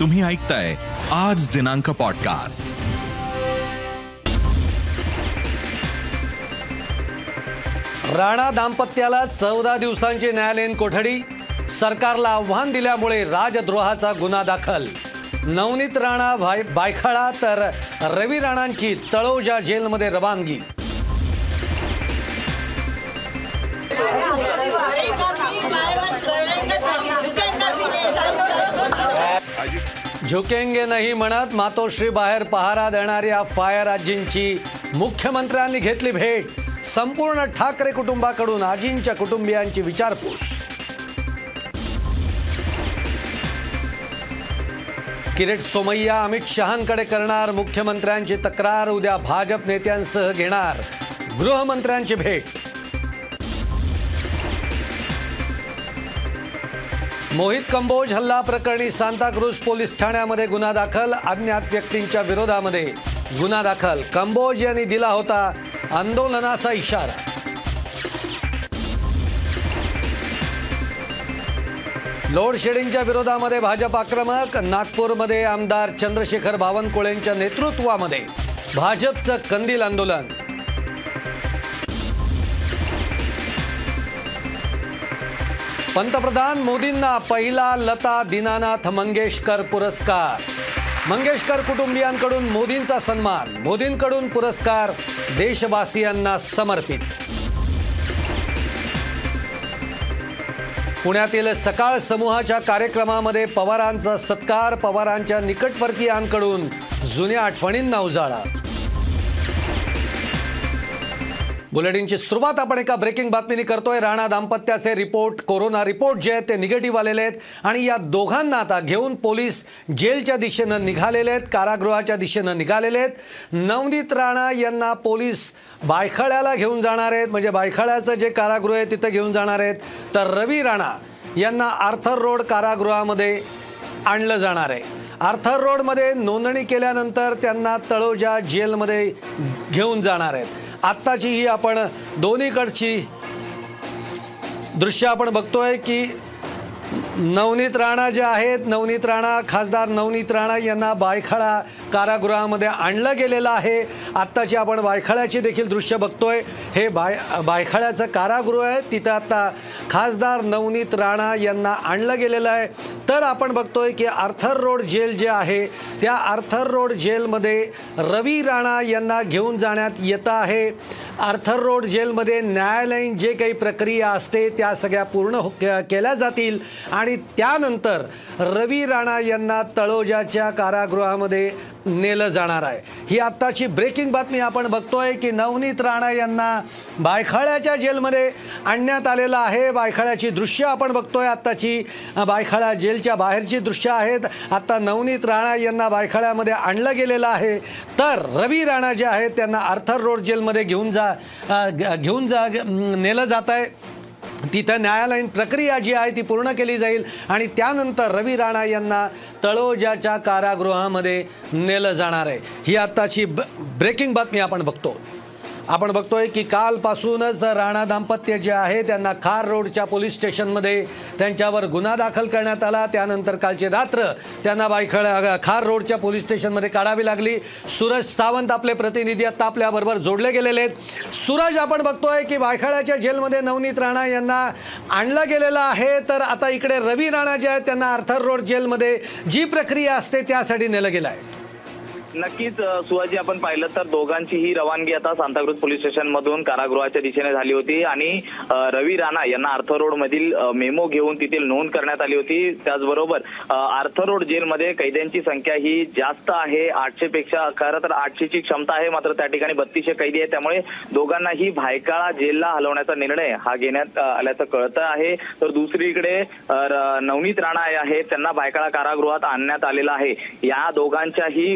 तुम्ही ऐकताय आज दिनांक पॉडकास्ट राणा दाम्पत्याला चौदा दिवसांची न्यायालयीन कोठडी. सरकारला आव्हान दिल्यामुळे राजद्रोहाचा गुन्हा दाखल. नवनीत राणा भाय बायखाळा तर रवी राणांची तळोजा जेलमध्ये रवानगी. झुकेंगे नाही म्हणत मातोश्री बाहेर पहारा देणाऱ्या फायर आजींची मुख्यमंत्र्यांनी घेतली भेट. संपूर्ण ठाकरे कुटुंबाकडून आजींच्या कुटुंबियांची विचारपूस. किरीट सोमय्या अमित शहांकडे करणार मुख्यमंत्र्यांची तक्रार उद्या भाजप नेत्यांसह घेणार गृहमंत्र्यांची भेट. मोहित कंबोज हल्ला प्रकरणी सांताक्रूज पोलीस ठाण्यामध्ये गुन्हा दाखल अज्ञात व्यक्तींच्या विरोधामध्ये गुन्हा दाखल. कंबोज यांनी दिला होता आंदोलनाचा इशारा. लोड शेडिंगच्या विरोधामध्ये भाजप आक्रमक नागपूरमध्ये आमदार चंद्रशेखर बावनकुळेंच्या नेतृत्वामध्ये भाजपचं कंदील आंदोलन. पंतप्रधान मोदींना पहिला लता दीनानाथ मंगेशकर पुरस्कार. मंगेशकर कुटुंबियांकडून मोदींचा सन्मान मोदींकडून पुरस्कार देशवासियांना समर्पित. पुण्यातील सकाळ समूहाच्या कार्यक्रमामध्ये पवारांचा सत्कार पवारांच्या निकटवर्तीयांकडून जुन्या आठवणींना उजाळा. बुलेटिनची सुरुवात आपण एका ब्रेकिंग बातमीने करतोय. राणा दाम्पत्याचे रिपोर्ट कोरोना रिपोर्ट जे आहेत ते निगेटिव्ह आलेले आहेत. आणि या दोघांना आता घेऊन पोलीस जेलच्या दिशेनं निघालेले आहेत कारागृहाच्या दिशेनं निघालेले आहेत. नवनीत राणा यांना पोलीस बायखळ्याला घेऊन जाणार आहेत. म्हणजे बायखळ्याचं जे कारागृह आहे तिथं घेऊन जाणार आहेत. तर रवी राणा यांना आर्थर रोड कारागृहामध्ये आणलं जाणार आहे. आर्थर रोडमध्ये नोंदणी केल्यानंतर त्यांना तळोजा जेलमध्ये घेऊन जाणार आहेत. आत्ताची ही आपण दोन्हीकडची दृश्य आपण बघतोय की नवनीत राणा जे आहेत नवनीत राणा खासदार नवनीत राणा यांना बायखळा कारागृहामध्ये आणलं गेलेलं आहे. आत्ताची आपण बायखाळ्याची देखील दृश्य बघतोय. हे बाय बायखाळ्याचं कारागृह आहे. तिथं आत्ता खासदार नवनीत राणा यांना आणलं गेलेलं आहे. तर आपण बघतोय की आर्थर रोड जेल जे आहे त्या आर्थर रोड जेलमध्ये रवी राणा यांना घेऊन जाण्यात येतं आहे. आर्थर रोड जेलमध्ये न्यायालयीन जे काही प्रक्रिया असते त्या सगळ्या पूर्ण हो केल्या जातील. आणि त्यानंतर रवी राणा यांना तळोजाच्या कारागृहामध्ये नेलं जाणार आहे. ही आत्ताची ब्रेकिंग बातमी आपण बघतोय की नवनीत राणा यांना बायखाळ्याच्या जेलमध्ये आणण्यात आलेलं आहे. बायखाळ्याची दृश्य आपण बघतोय. आत्ताची बायखाळा जेलच्या बाहेरची दृश्य आहेत. आत्ता नवनीत राणा यांना बायखाळ्यामध्ये आणलं गेलेलं आहे. तर रवी राणा जे आहेत त्यांना आर्थर रोड जेलमध्ये घेऊन जा घेऊन जा नेलं जात आहे तिथं न्यायालयीन प्रक्रिया जी आहे ती पूर्ण केली जाईल आणि त्यानंतर रवी राणा यांना तळोजाच्या कारागृहामध्ये नेलं जाणार आहे. ही आत्ताची ब ब्रेकिंग बातमी आपण बघतो. आपण बघतोय की कालपासूनच राणा दाम्पत्य जे आहे त्यांना खार रोडच्या पोलीस स्टेशनमध्ये त्यांच्यावर गुन्हा दाखल करण्यात आला. त्यानंतर कालची रात्र त्यांना बायखळ खार रोडच्या पोलीस स्टेशनमध्ये काढावी लागली. सूरज सावंत आपले प्रतिनिधी आता आपल्याबरोबर जोडले गेलेले आहेत. सूरज आपण बघतोय की बायखाळ्याच्या जेलमध्ये नवनीत राणा यांना आणलं गेलेलं आहे. तर आता इकडे रवी राणा जे आहेत त्यांना आर्थर रोड जेलमध्ये जी प्रक्रिया असते त्यासाठी नेलं गेलं आहे. नक्कीच सुहाजी आपण पाहिलं तर दोघांची ही रवानगी आता सांताक्रूज पोलीस स्टेशन मधून कारागृहाच्या दिशेने झाली होती आणि रवी राणा यांना आर्थर रोड मधील मेमो घेऊन तेथील नोंद करण्यात आली होती. त्याचबरोबर आर्थर रोड जेलमध्ये कैद्यांची संख्या ही जास्त आहे. आठशे पेक्षा खरं तर आठशेची क्षमता आहे मात्र त्या ठिकाणी बत्तीसशे कैदी आहे त्यामुळे दोघांनाही भायकाळा जेलला हलवण्याचा निर्णय हा घेण्यात आल्याचं कळतं आहे. तर दुसरीकडे नवनीत राणा आहेत त्यांना भायकाळा कारागृहात आणण्यात आलेला आहे. या दोघांच्याही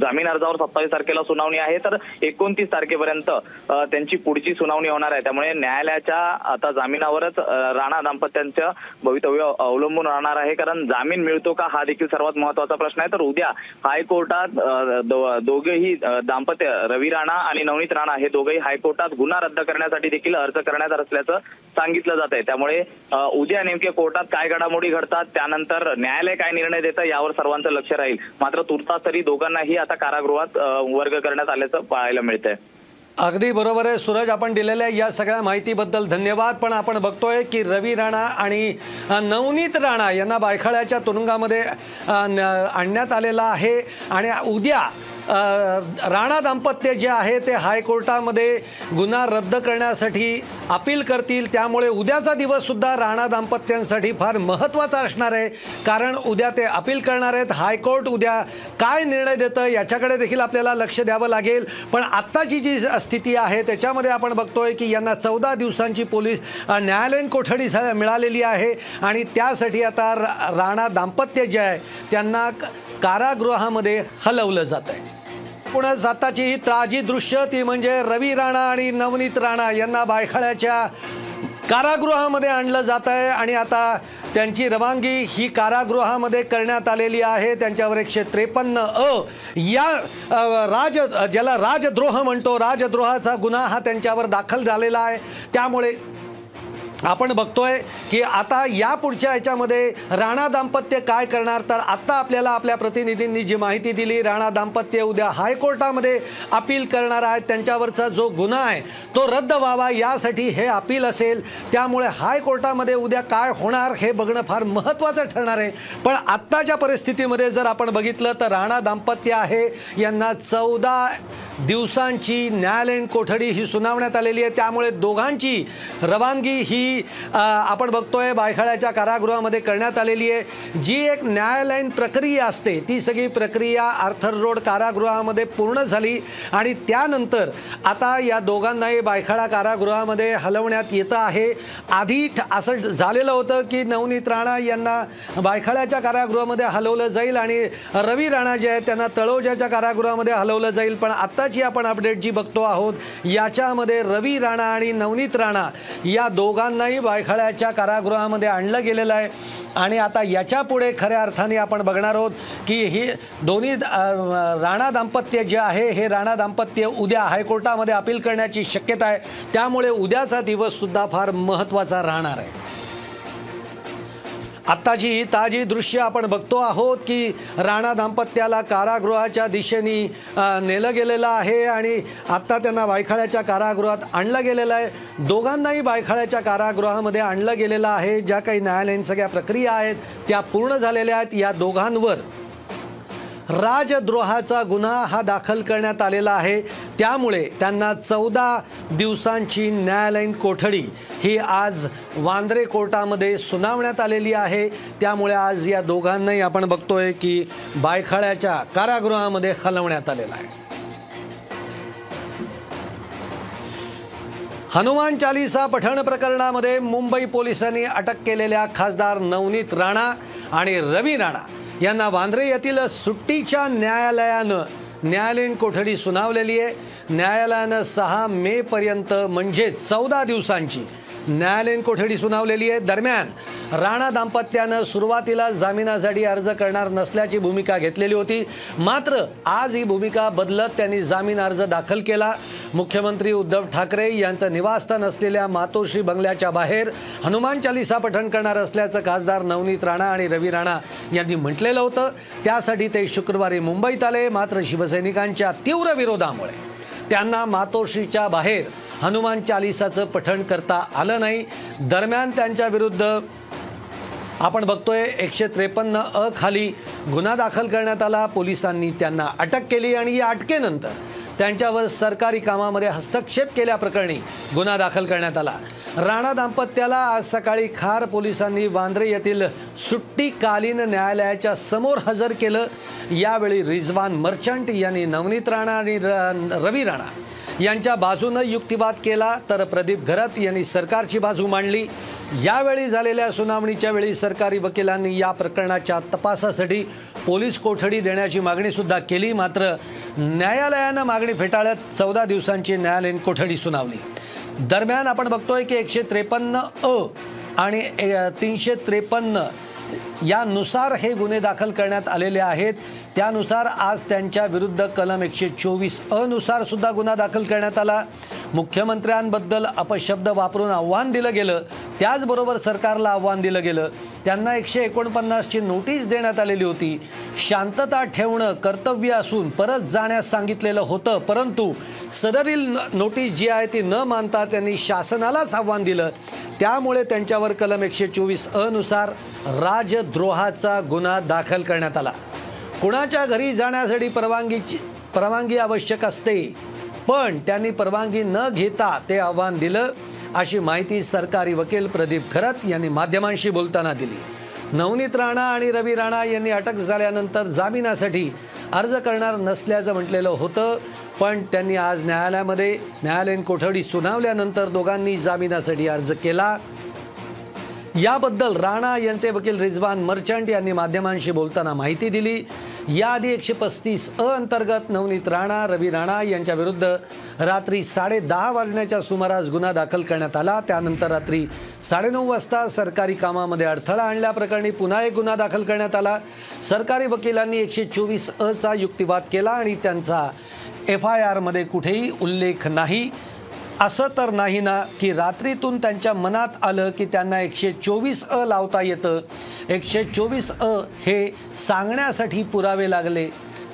जामीन अर्जावर सत्तावीस तारखेला सुनावणी आहे. तर एकोणतीस तारखेपर्यंत त्यांची पुढची सुनावणी होणार आहे. त्यामुळे न्यायालयाच्या आता जामिनावरच राणा दाम्पत्यांचं भवितव्य अवलंबून राहणार आहे. कारण जामीन मिळतो का हा देखील सर्वात महत्त्वाचा प्रश्न आहे. तर उद्या हायकोर्टात दोघेही दाम्पत्य रवी राणा आणि नवनीत राणा हे दोघेही हायकोर्टात गुन्हा रद्द करण्यासाठी देखील अर्ज करण्यात असल्याचं सांगितलं जात आहे त्यामुळे उद्या नेमके कोर्टात काय घडामोडी घडतात त्यानंतर न्यायालय काय निर्णय देतं यावर सर्वांचं लक्ष राहील. मात्र तुर्तास तरी दोघांनाही आता कारागृहात वर्ग करण्यात आल्याचं पाहायला मिळतंय. अगदी बरोबर आहे. सूरज आपण दिलेल्या या सगळ्या माहितीबद्दल धन्यवाद. पण आपण बघतोय की रवी राणा आणि नवनीत राणा यांना बायखळ्याच्या तुरुंगामध्ये आणण्यात आलेला आहे. आणि उद्या राणा दाम्पत्य जे आहे ते हायकोर्टामध्ये गुन्हा रद्द करण्यासाठी अपील करतील. त्यामुळे उद्याचा दिवससुद्धा राणा दाम्पत्यांसाठी फार महत्त्वाचा असणार आहे. कारण उद्या ते अपील करणार आहेत. हायकोर्ट उद्या काय निर्णय देतं याच्याकडे देखील आपल्याला लक्ष द्यावं लागेल. पण आत्ताची जी स्थिती आहे त्याच्यामध्ये आपण बघतोय की यांना चौदा दिवसांची पोलीस न्यायालयीन कोठडी सा- मिळालेली आहे. आणि त्यासाठी आता रा- राणा दाम्पत्य जे आहे त्यांना कारागृहामध्ये हलवलं जात आहे एकूणच आताची ही ताजी दृश्य ती म्हणजे रवी राणा आणि नवनीत राणा यांना बायखाळ्याच्या कारागृहामध्ये आणलं जात आहे आणि आता त्यांची रवानगी ही कारागृहामध्ये करण्यात आलेली आहे. त्यांच्यावर एकशे त्रेपन्न अ या राज ज्याला राजद्रोह म्हणतो राजद्रोहाचा गुन्हा हा त्यांच्यावर दाखल झालेला आहे. त्यामुळे आपण बघतोय की आता या पुढच्या याच्यामध्ये राणा दाम्पत्य काय करणार? तर आत्ता आपल्याला आपल्या प्रतिनिधींनी जी माहिती दिली राणा दाम्पत्य उद्या हायकोर्टामध्ये अपील करणार आहेत. त्यांच्यावरचा जो गुन्हा आहे तो रद्द व्हावा यासाठी हे अपील असेल. त्यामुळे हायकोर्टामध्ये उद्या काय होणार हे बघणं फार महत्त्वाचं ठरणार आहे. पण आत्ताच्या परिस्थितीमध्ये जर आपण बघितलं तर राणा दाम्पत्य आहे. यांना चौदा दिवसांची न्यायालयीन कोठडी ही सुनावण्यात आलेली आहे. त्यामुळे दोघांची रवानगी ही आपण बघतोय बायखाळ्याच्या कारागृहामध्ये करण्यात आलेली आहे. जी एक न्यायालयीन प्रक्रिया असते ती सगळी प्रक्रिया आर्थर रोड कारागृहामध्ये पूर्ण झाली आणि त्यानंतर आता या दोघांनाही बायखाळा कारागृहामध्ये हलवण्यात येतं आहे. आधी ठ- असं झालेलं होतं की नवनीत राणा यांना बायखाळ्याच्या कारागृहामध्ये हलवलं जाईल आणि रवी राणा जे आहेत त्यांना तळोजाच्या कारागृहामध्ये हलवलं जाईल. पण आत्ताची आपण अपडेट जी बघतो आहोत याच्यामध्ये रवी राणा आणि नवनीत राणा या दोघांनाही वायखळ्याच्या कारागृहामध्ये आणलं गेलेलं आहे. आणि आता याच्यापुढे खऱ्या अर्थाने आपण बघणार आहोत की ही दोन्ही राणा दाम्पत्य जे आहे हे राणा दाम्पत्य उद्या हायकोर्टामध्ये अपील करण्याची शक्यता आहे. त्यामुळे उद्याचा दिवससुद्धा फार महत्त्वाचा राहणार आहे. आत्ताची ही ताजी दृश्य आपण बघतो आहोत की राणा दाम्पत्याला कारागृहाच्या दिशेने नेलं गेलेलं आहे आणि आत्ता त्यांना बायखाळ्याच्या कारागृहात आणलं गेलेलं आहे. दोघांनाही बायखाळ्याच्या कारागृहामध्ये आणलं गेलेलं आहे. ज्या काही न्यायालयीन सगळ्या प्रक्रिया आहेत त्या पूर्ण झालेल्या आहेत. या दोघांवर राजद्रोहाचा गुन्हा हा दाखल करण्यात आलेला आहे. त्यामुळे त्यांना चौदा दिवसांची न्यायालयीन कोठडी ही आज वांद्रे कोर्टामध्ये सुनावण्यात आलेली आहे. त्यामुळे आज या दोघांनाही आपण बघतोय की बायखाळ्याच्या कारागृहामध्ये हलवण्यात आलेला आहे. हनुमान चालिसा पठण प्रकरणामध्ये मुंबई पोलिसांनी अटक केलेल्या खासदार नवनीत राणा आणि रवी राणा यांना वांद्रे येथील सुट्टीच्या न्यायालयानं न्यायालयीन कोठडी सुनावलेली आहे. न्यायालयानं सहा मे पर्यंत म्हणजे चौदा दिवसांची न्यायालयीन कोठडी सुनावलेली आहे. दरम्यान राणा दाम्पत्यानं सुरुवातीला जामिनासाठी अर्ज करणार नसल्याची भूमिका घेतलेली होती. मात्र आज ही भूमिका बदलत त्यांनी जामीन अर्ज दाखल केला. मुख्यमंत्री उद्धव ठाकरे यांचं निवासस्थान असलेल्या मातोश्री बंगल्याच्या बाहेर हनुमान चालिसा पठण करणार असल्याचं खासदार नवनीत राणा आणि रवी राणा यांनी म्हटलेलं होतं. त्यासाठी ते शुक्रवारी मुंबईत आले. मात्र शिवसैनिकांच्या तीव्र विरोधामुळे त्यांना मातोश्रीच्या बाहेर हनुमान चालिसाचं पठण करता आलं नाही. दरम्यान त्यांच्या विरुद्ध आपण बघतोय एकशे त्रेपन्न अ खाली गुन्हा दाखल करण्यात आला. पोलिसांनी त्यांना अटक केली आणि या अटकेनंतर त्यांच्यावर सरकारी कामामध्ये हस्तक्षेप केल्याप्रकरणी गुन्हा दाखल करण्यात आला. राणा दाम्पत्याला आज सकाळी खार पोलिसांनी वांद्रे येथील सुट्टीकालीन न्यायालयाच्या समोर हजर केलं. यावेळी रिजवान मर्चंट यांनी नवनीत राणा आणि र- रवी राणा यांच्या बाजूनं युक्तिवाद केला तर प्रदीप घरत यांनी सरकारची बाजू मांडली. यावेळी झालेल्या सुनावणीच्या वेळी सरकारी वकिलांनी या प्रकरणाच्या तपासासाठी पोलीस कोठडी देण्याची मागणीसुद्धा केली. मात्र न्यायालयानं मागणी फेटाळत चौदा दिवसांची न्यायालयीन कोठडी सुनावली. दरम्यान आपण बघतोय की एकशे त्रेपन्न अ आणि तीनशे त्रेपन्न यानुसार हे गुन्हे दाखल करण्यात आलेले आहेत. त्यानुसार आज त्यांच्या विरुद्ध कलम एकशे चोवीस अनुसार सुद्धा गुन्हा दाखल करण्यात आला. मुख्यमंत्र्यांबद्दल अपशब्द वापरून आव्हान दिलं गेलं. त्याचबरोबर सरकारला आव्हान दिलं गेलं. त्यांना एकशे एकोणपन्नासची नोटीस देण्यात आलेली होती. शांतता ठेवणं कर्तव्य असून परत जाण्यास सांगितलेलं होतं. परंतु सदरील न- नोटीस जी आहे ती न मानता त्यांनी शासनालाच आव्हान दिलं. त्यामुळे त्यांच्यावर कलम एकशे चोवीस अनुसार राजद्रोहाचा गुन्हा दाखल करण्यात आला. कुणाच्या घरी जाण्यासाठी परवानगीची परवानगी आवश्यक असते पण त्यांनी परवानगी न घेता ते आव्हान दिलं अशी माहिती सरकारी वकील प्रदीप खरत यांनी माध्यमांशी बोलताना दिली. नवनीत राणा आणि रवी राणा यांनी अटक झाल्यानंतर जामिनासाठी अर्ज करणार नसल्याचं म्हटलेलं होतं पण त्यांनी आज न्यायालयामध्ये न्यायालयीन कोठडी सुनावल्यानंतर दोघांनी जामिनासाठी अर्ज केला. याबद्दल राणा यांचे वकील रिजवान मर्चंट यांनी माध्यमांशी बोलताना माहिती दिली. याआधी एकशे पस्तीस अ अंतर्गत नवनीत राणा रवी राणा यांच्या विरुद्ध रात्री साडे दहा वाजण्याच्या सुमारास गुन्हा दाखल करण्यात आला. त्यानंतर रात्री साडेनऊ वाजता सरकारी कामामध्ये अडथळा आणल्याप्रकरणी पुन्हा एक गुन्हा दाखल करण्यात आला. सरकारी वकिलांनी एकशे चोवीस अचा युक्तिवाद केला आणि त्यांचा एफ आय आरमध्ये कुठेही उल्लेख नाही. असं तर नाही ना की रात्रीतून त्यांच्या मनात आलं की त्यांना एकशे चोवीस अ लावता येतं. एकशे चोवीस अ हे सांगण्यासाठी पुरावे लागले.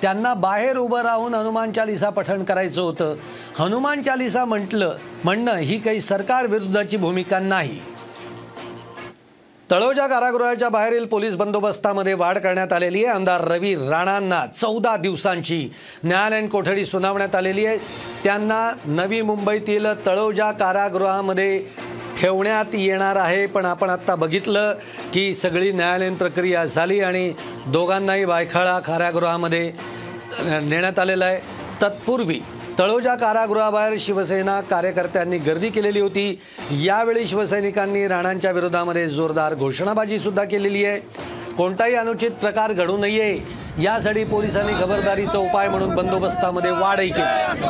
त्यांना बाहेर उभं राहून हनुमान चालिसा पठण करायचं होतं. हनुमान चालिसा म्हटलं म्हणणं ही काही सरकारविरुद्धची भूमिका नाही. तळोजा कारागृहाच्या बाहेरील पोलीस बंदोबस्तामध्ये वाढ करण्यात आलेली आहे. आमदार रवी राणांना चौदा दिवसांची न्यायालयीन कोठडी सुनावण्यात आलेली आहे. त्यांना नवी मुंबईतील तळोजा कारागृहामध्ये ठेवण्यात येणार आहे. पण आपण आत्ता बघितलं की सगळी न्यायालयीन प्रक्रिया झाली आणि दोघांनाही बायखाळा कारागृहामध्ये नेण्यात आलेलं आहे. तत्पूर्वी तळोजा कारागृहाबाहेर शिवसेना कार्यकर्त्यांनी गर्दी केलेली होती यावेळी शिवसैनिकांनी राणांच्या विरोधामध्ये जोरदार घोषणाबाजी सुद्धा केलेली आहे कोणताही अनुचित प्रकार घडू नये यासाठी पोलिसांनी खबरदारीचा उपाय म्हणून बंदोबस्तामध्ये वाढही केली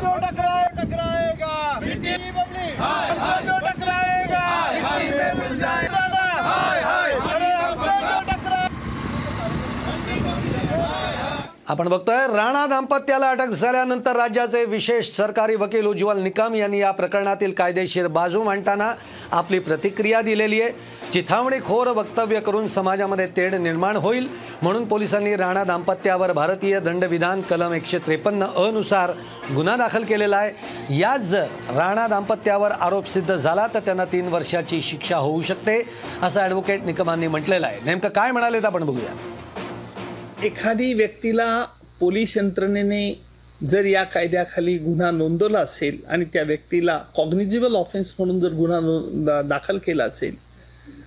जो टकराए टकराएगा मिट्टी बबली जो टकराएगा मिट्टी में मिल जाएगा अरे हमसे जो टकराए आपण बघतोय राणा दाम्पत्याला अटक झाल्यानंतर राज्याचे विशेष सरकारी वकील उज्ज्वल निकम यांनी या प्रकरणातील कायदेशीर बाजू मांडताना आपली प्रतिक्रिया दिलेली आहे. चिथावणीखोर वक्तव्य करून समाजामध्ये तेढ निर्माण होईल म्हणून पोलिसांनी राणा दाम्पत्यावर भारतीय दंडविधान कलम एकशे त्रेपन्न अनुसार गुन्हा दाखल केलेला आहे. याच जर राणा दाम्पत्यावर आरोप सिद्ध झाला तर त्यांना तीन वर्षाची शिक्षा होऊ शकते असं ॲडव्होकेट निकमांनी म्हटलेलं आहे. नेमकं काय म्हणालेत आपण बघूया. एखादी व्यक्तीला पोलीस यंत्रणेने जर या कायद्याखाली गुन्हा नोंदवला असेल आणि त्या व्यक्तीला कॉग्निजिबल ऑफेन्स म्हणून जर गुन्हा नो दा- दाखल केला असेल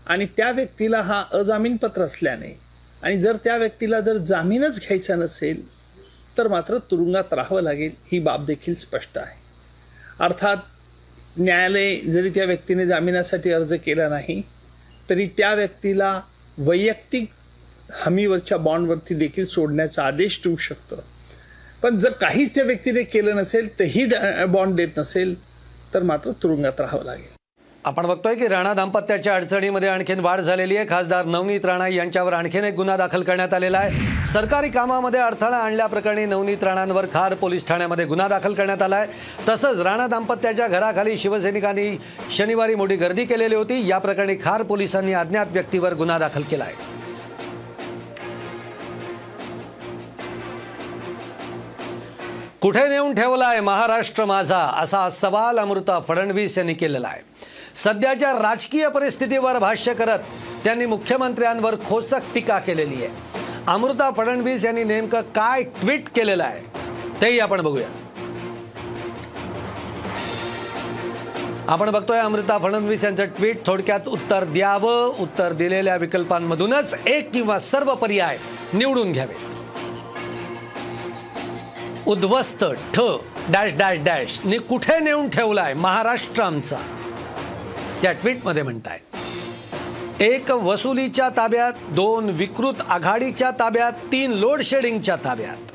आणि त्या व्यक्तीला हा अजामीनपत्र असल्याने आणि जर त्या व्यक्तीला जर जामीनच घ्यायचा नसेल तर मात्र तुरुंगात राहावं लागेल ही बाब देखील स्पष्ट आहे. अर्थात न्यायालय जरी त्या व्यक्तीने जामिनासाठी अर्ज केला नाही तरी त्या व्यक्तीला वैयक्तिक हमीवरच्या बॉन्डवरती देखील सोडण्याचा आदेश देऊ शकतं. पण जर काहीच त्या व्यक्तीने केलं नसेल तेही बॉन्ड देत नसेल तर मात्र तुरुंगात राहावं लागेल. आपण बघतोय की राणा दाम्पत्याच्या अडचणीमध्ये आणखीन वाढ झालेली आहे. खासदार नवनीत राणा यांच्यावर आणखीन एक गुन्हा दाखल करण्यात आलेला आहे. सरकारी कामामध्ये अडथळा आणल्याप्रकरणी नवनीत राणांवर खार पोलीस ठाण्यामध्ये गुन्हा दाखल करण्यात आला आहे. तसंच राणा दाम्पत्याच्या घराखाली शिवसैनिकांनी शनिवारी मोठी गर्दी केलेली होती. या प्रकरणी खार पोलिसांनी अज्ञात व्यक्तीवर गुन्हा दाखल केला आहे. कुठे नेऊन ठेवला आहे महाराष्ट्र माझा असा सवाल अमृता फडणवीस यांनी केलेला आहे. सध्याच्या राजकीय परिस्थितीवर भाष्य करत त्यांनी मुख्यमंत्र्यांवर खोचक टीका केलेली आहे. अमृता फडणवीस यांनी नेमकं काय ट्विट केलेलं आहे तेही आपण बघूया. आपण बघतोय अमृता फडणवीस यांचं ट्विट थोडक्यात उत्तर द्यावं उत्तर दिलेल्या विकल्पांमधूनच एक किंवा सर्व पर्याय निवडून घ्यावे उद्ध्वस्त ठ डॅश डॅश डॅश. ने कुठे नेऊन ठेवलाय महाराष्ट्र आमचा? त्या ट्विटमध्ये म्हणताय. एक वसुलीच्या ताब्यात दोन विकृत आघाडीच्या ताब्यात तीन लोड शेडिंगच्या ताब्यात.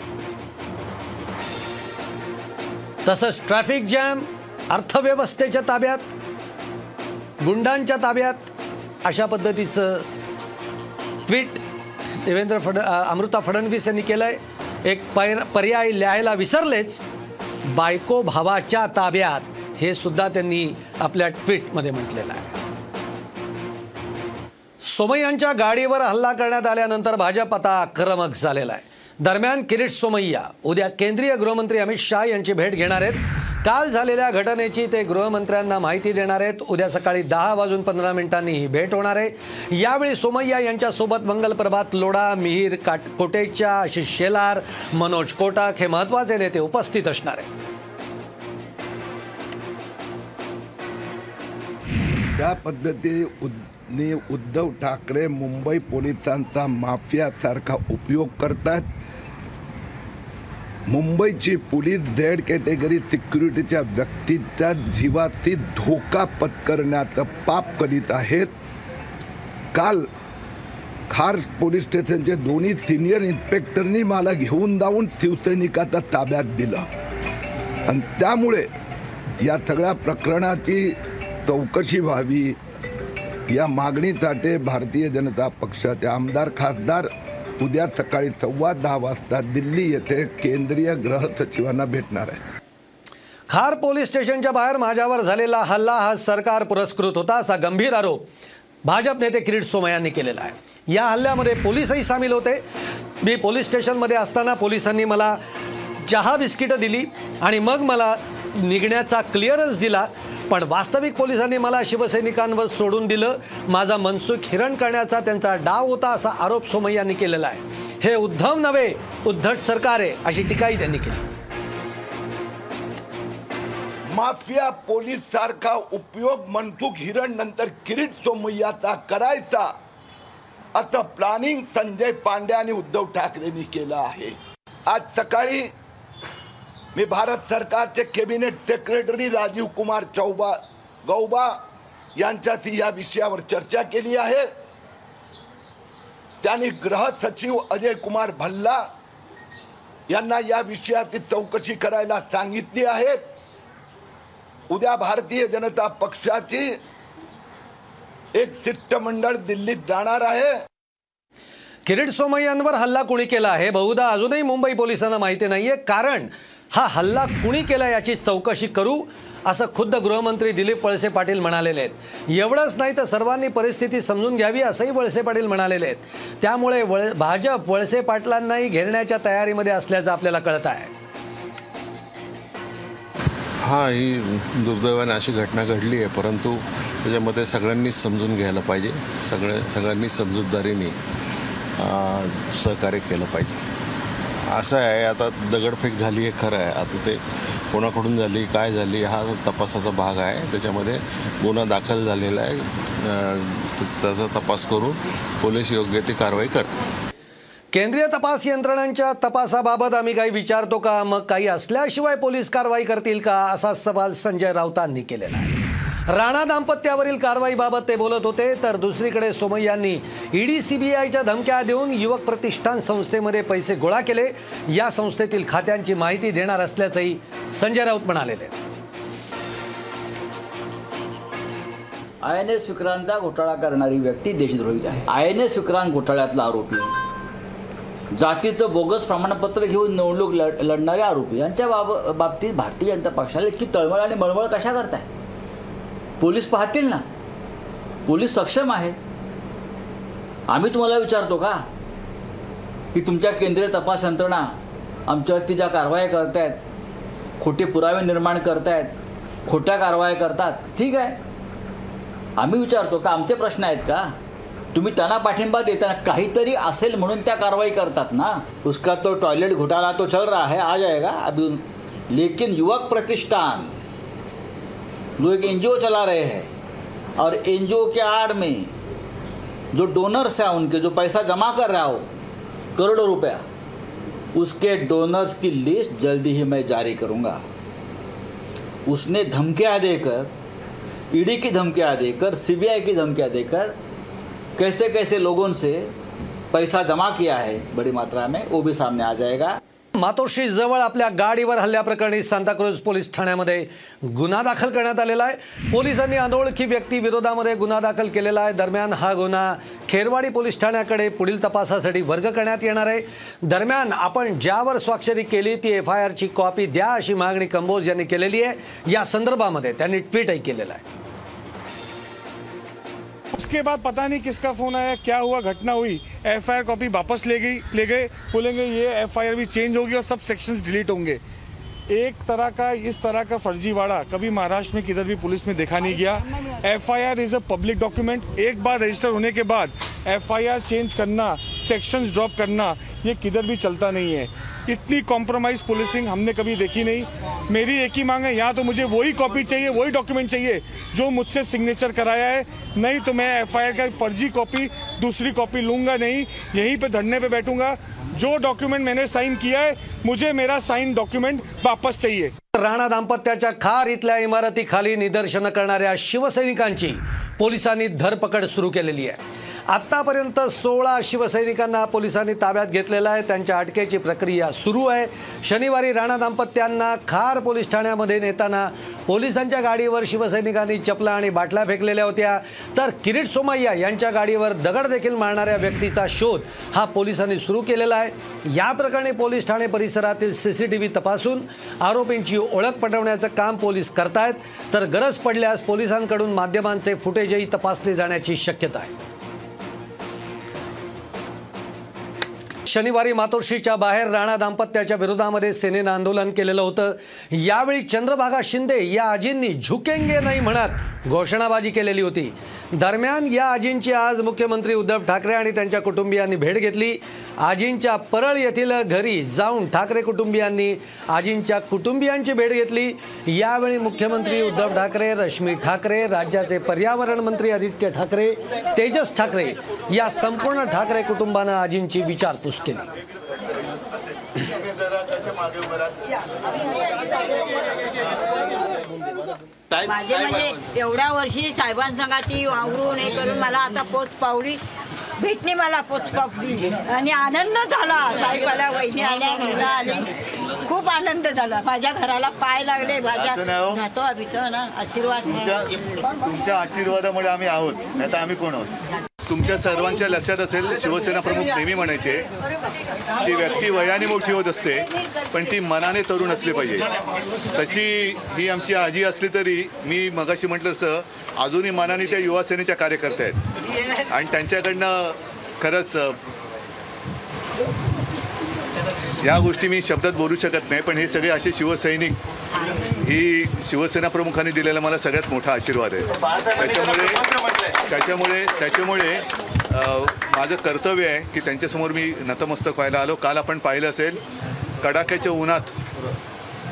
तसंच ट्रॅफिक जॅम अर्थव्यवस्थेच्या ताब्यात गुंडांच्या ताब्यात अशा पद्धतीचं ट्विट देवेंद्र फड अमृता फडणवीस यांनी केलं आहे एक पैर पर्याय लिहायला विसरलेच बायको भावाच्या ताब्यात हे सुद्धा त्यांनी आपल्या ट्विटमध्ये म्हटलेलं आहे. सोमय्यांच्या गाडीवर हल्ला करण्यात आल्यानंतर भाजप आता आक्रमक झालेला आहे. दरम्यान किरीट सोमय्या उद्या केंद्रीय गृहमंत्री अमित शाह यांची भेट घेणार आहेत. काल झालेल्या घटनेची ते गृहमंत्र्यांना माहिती देणार आहेत. उद्या सकाळी दहा वाजून पंधरा मिनिटांनी ही भेट होणार आहे. यावेळी सोमय्या यांच्यासोबत मंगल प्रभात लोढा मिहीर काट कोटेच्या आशिष शेलार मनोज कोटक हे महत्त्वाचे नेते उपस्थित असणार आहेत. त्या पद्धतीने उद्धव ठाकरे मुंबई पोलिसांचा माफियासारखा उपयोग करतात मुंबईची पोलीस झेड कॅटेगरी सिक्युरिटीच्या व्यक्तीच्या जीवाची धोका पत्करण्याचं पाप करीत आहेत. काल खार पोलीस स्टेशनचे दोन्ही सिनियर इन्स्पेक्टरनी मला घेऊन जाऊन शिवसैनिकाचा ताब्यात दिलं. आणि त्यामुळे या सगळ्या प्रकरणाची चौकशी व्हावी या मागणीसाठी भारतीय जनता पक्षाचे आमदार खासदार उद्या सकाळी सव्वा दहा वाजता दिल्ली येथे केंद्रीय गृह सचिवांना भेटणार आहे. खार पोलीस स्टेशनच्या बाहेर माझ्यावर झालेला हल्ला हा सरकार पुरस्कृत होता असा गंभीर आरोप भाजप नेते किरीट सोमय्यांनी केलेला आहे. या हल्ल्यामध्ये पोलीसही सामील होते. मी पोलीस स्टेशनमध्ये असताना पोलिसांनी मला चहा बिस्किटं दिली आणि मग मला निघण्याचा क्लिअरन्स दिला. पण वास्तविक पोलिसांनी मला शिवसैनिकांवर सोडून दिलं. माझा मनसुख हिरण करण्याचा त्यांचा डाव होता असा आरोप सोमय्यांनी केलेला आहे. हे उद्धव नव्हे उद्धट सरकार आहे अशी टीकाही त्यांनी केली. माफिया पोलीस सारखा उपयोग मनसुख हिरण नंतर किरीट सोमय्याचा करायचा असं प्लॅनिंग संजय पांडे आणि उद्धव ठाकरेंनी केलं आहे. आज सकाळी मी भारत सरकारचे कॅबिनेट सेक्रेटरी राजीव कुमार चौबा गौबा यांच्याशी या विषयावर चर्चा केली आहे. त्यांनी गृह सचिव अजय कुमार भल्ला यांना या विषयाची चौकशी करायला सांगितली आहे. उद्या भारतीय जनता पक्षाची एक शिष्टमंडळ दिल्लीत जाणार आहे. किरीट सोमय्यांवर हल्ला कुणी केला आहे? बहुधा अजूनही मुंबई पोलिसांना माहिती नाहीये. कारण हा हल्ला कुणी केला याची चौकशी करू असं खुद्द गृहमंत्री दिलीप वळसे पाटील म्हणालेले आहेत. एवढंच नाही तर सर्वांनी परिस्थिती समजून घ्यावी असंही वळसे पाटील म्हणालेले आहेत. त्यामुळे वळ भाजप वळसे पाटलांनाही घेरण्याच्या तयारीमध्ये असल्याचं आपल्याला कळत आहे. हा ही दुर्दैवाने अशी घटना घडली आहे परंतु त्याच्यामध्ये सगळ्यांनीच समजून घ्यायला पाहिजे. सगळ्या सगळ्यांनी समजूतदारीने सहकार्य केलं पाहिजे. असं आहे आता दगडफेक झाली आहे खरं आहे. आता ते कोणाकडून झाली काय झाली हा तपासाचा भाग आहे. त्याच्यामध्ये गुन्हा दाखल झालेला आहे. त्याचा तपास करून पोलीस योग्य ती कारवाई करते केंद्रीय तपास यंत्रणांच्या तपासाबाबत आम्ही काही विचारतो का? मग काही असल्याशिवाय पोलीस कारवाई करतील का? असा सवाल संजय राऊतांनी केलेला आहे. राणा दाम्पत्यावरील कारवाईबाबत ते बोलत होते तर दुसरीकडे सोमय्यांनी ईडी सीबीआयच्या धमक्या देऊन युवक प्रतिष्ठान संस्थेमध्ये पैसे गोळा केले. या संस्थेतील खात्यांची माहिती देणार असल्याचंही संजय राऊत म्हणालेले आय एन एस विक्रांतचा घोटाळा करणारी व्यक्ती देशद्रोहीच आहे आय एन एस विक्रांत घोटाळ्यातला आरोपी जातीचं बोगस प्रमाणपत्र घेऊन निवडणूक लढ लढणारे आरोपी. यांच्या बाब बाबतीत भारतीय जनता पक्षाला इतकी तळमळ आणि मळमळ कशा करताय पोलीस पाहतील ना. पोलीस सक्षम आहेत आम्ही तुम्हाला विचारतो का? की तुमच्या केंद्रीय तपास यंत्रणा आमच्यावरती ज्या कारवाया करतायत खोटे पुरावे निर्माण करतायत खोट्या कारवाया करतात ठीक आहे. आम्ही विचारतो का आमचे प्रश्न आहेत का? तुम्ही त्यांना पाठिंबा देताना काहीतरी असेल म्हणून त्या कारवाई करतात ना. उसका तो टॉयलेट घोटाला तो चल रहा है आ जाएगा अभी लेकिन युवक प्रतिष्ठान जो एक एनजीओ चला रहे हैं। और एनजीओ के आड़ में जो डोनर्स हैं, उनके जो पैसा जमा कर रहा हो, करोड़ों रुपया, उसके डोनर्स की लिस्ट जल्दी ही मैं जारी करूँगा। उसने धमकियाँ देकर, ईडी की धमकियाँ देकर, सीबीआई की धमकियाँ देकर कैसे कैसे लोगों से पैसा जमा किया है, बड़ी मात्रा में, वो भी सामने आ जाएगा। मातोश्रीजवळ आपल्या गाडीवर हल्ल्याप्रकरणी सांताक्रूज पोलीस ठाण्यामध्ये गुन्हा दाखल करण्यात आलेला आहे. पोलिसांनी अनोळखी व्यक्ती विरोधामध्ये गुन्हा दाखल केलेला आहे. दरम्यान हा गुन्हा खेरवाडी पोलीस ठाण्याकडे पुढील तपासासाठी वर्ग करण्यात येणार आहे. दरम्यान आपण ज्यावर स्वाक्षरी केली ती एफ आय आरची कॉपी द्या अशी मागणी कंबोज यांनी केलेली आहे. या संदर्भामध्ये त्यांनी ट्विटही केलेलं आहे. उसके बाद पता नहीं किसका फ़ोन आया, क्या हुआ, घटना हुई। एफआईआर कॉपी वापस ले गई, ले गए, बोलेंगे ये एफआईआर भी चेंज होगी और सब सेक्शंस डिलीट होंगे। एक तरह का, इस तरह का फर्जीवाड़ा कभी महाराष्ट्र में किधर भी पुलिस में देखा नहीं गया। F I R is a public document एक बार रजिस्टर होने के बाद एफ़ आई आर चेंज करना सेक्शंस ड्रॉप करना, ये किधर भी चलता नहीं है। इतनी कॉम्प्रोमाइज पुलिसिंग हमने कभी देखी नहीं। मेरी एक ही मांग है यहाँ तो मुझे वही कॉपी चाहिए, वही डॉक्यूमेंट चाहिए, जो मुझसे सिग्नेचर कराया है। नहीं तो मैं एफआईआर का फर्जी कॉपी दूसरी कॉपी लूँगा नहीं, यहीं पे धरने पे बैठूँगा। जो डॉक्यूमेंट मैंने साइन किया है, मुझे मेरा साइन डॉक्यूमेंट वापस चाहिए। राणा दाम्पत्याच्या खार इथल्या इमारतीखाली निदर्शनं करणाऱ्या शिवसैनिकांची पोलिसांनी धरपकड सुरू केलेली आहे. आत्तापर्यंत सोळा शिवसैनिकांना पोलिसांनी ताब्यात घेतलेलं आहे. त्यांच्या अटकेची प्रक्रिया सुरू आहे. शनिवारी राणा दाम्पत्यांना खार पोलीस ठाण्यामध्ये नेताना पोलिसांच्या गाडीवर शिवसैनिकांनी चपला आणि बाटल्या फेकलेल्या होत्या. तर किरीट सोमय्या यांच्या गाडीवर दगड देखील मारणाऱ्या व्यक्तीचा शोध हा पोलिसांनी सुरू केलेला आहे. या प्रकरणी पोलीस ठाणे परिसरातील सी सी टी व्ही तपासून आरोपींची ओळख पटवण्याचं काम पोलीस करतायत. तर गरज पडल्यास पोलिसांकडून माध्यमांचे फुटेजही तपासले जाण्याची शक्यता आहे. शनिवारी मातोश्रीच्या बाहेर राणा दाम्पत्याच्या विरोधामध्ये सेनेनं आंदोलन केलेलं होतं. यावेळी चंद्रभागा शिंदे या आजींनी झुकेंगे नाही म्हणत घोषणाबाजी केलेली होती. दरम्यान या आजींची आज मुख्यमंत्री उद्धव ठाकरे आणि त्यांच्या कुटुंबियांनी भेट घेतली. आजींच्या परळ येथील घरी जाऊन ठाकरे कुटुंबियांनी आजींच्या कुटुंबियांची भेट घेतली. यावेळी मुख्यमंत्री उद्धव ठाकरे रश्मी ठाकरे राज्याचे पर्यावरण मंत्री आदित्य ठाकरे तेजस ठाकरे या संपूर्ण ठाकरे कुटुंबानं आजींची विचारपूस केली. माझे म्हणजे एवढ्या वर्षी साहेबांसंगाची वावरून हे करून मला आता पोच पावली. भेटली मला पोच पावली. आणि आनंद झाला. साहेब आल्या वहिनी आल्या मुलं आली. खूप आनंद झाला. माझ्या घराला पाय लागले. माझ्या असं नाही हो. जातो ना. आशीर्वाद तुमच्या तुमच्या आशीर्वादामुळे आम्ही आहोत. नाही तर आम्ही कोण आहोत? तुमच्या सर्वांच्या लक्षात असेल शिवसेना प्रमुख नेहमी म्हणायचे ती व्यक्ती वयाने मोठी होत असते पण ती मनाने तरुण असली पाहिजे. तशी ही आमची आजी असली तरी मी मगाशी म्हटलं असं अजूनही मनाने त्या युवासेनेच्या कार्यकर्त्या आहेत. आणि त्यांच्याकडनं खरंच या गोष्टी मी शब्दात बोलू शकत नाही पण हे सगळे असे शिवसैनिक ही शिवसेना प्रमुखांनी दिलेला मला सगळ्यात मोठा आशीर्वाद आहे. त्याच्यामुळे त्याच्यामुळे त्याच्यामुळे माझं कर्तव्य आहे की त्यांच्यासमोर मी नतमस्तक व्हायला आलो. काल आपण पाहिलं असेल कडाक्याच्या उन्हात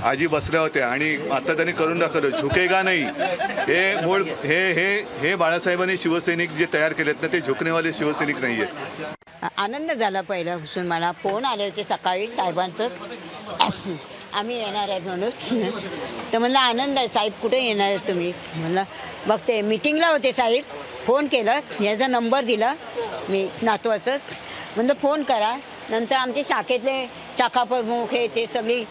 आजी बसल्या होत्या आणि आता त्यांनी करून दाखवलं झुकेगा नाही. हे मूळ हे हे हे बाळासाहेबांनी शिवसैनिक जे तयार केलेत ना ते झुकणेवाले शिवसैनिक नाही आहेत आनंद झाला पहिल्यापासून. मला फोन आले होते सकाळी साहेबांचं. आम्ही येणार आहे म्हणून. तर म्हणलं आनंद आहे साहेब कुठे येणार आहे तुम्ही? म्हणलं बघते मीटिंगला होते साहेब. फोन केलं याचा नंबर दिला मी नातवाचं. म्हणलं फोन करा. नंतर आमचे शाखेतले शाखा प्रमुख हे ते सगळी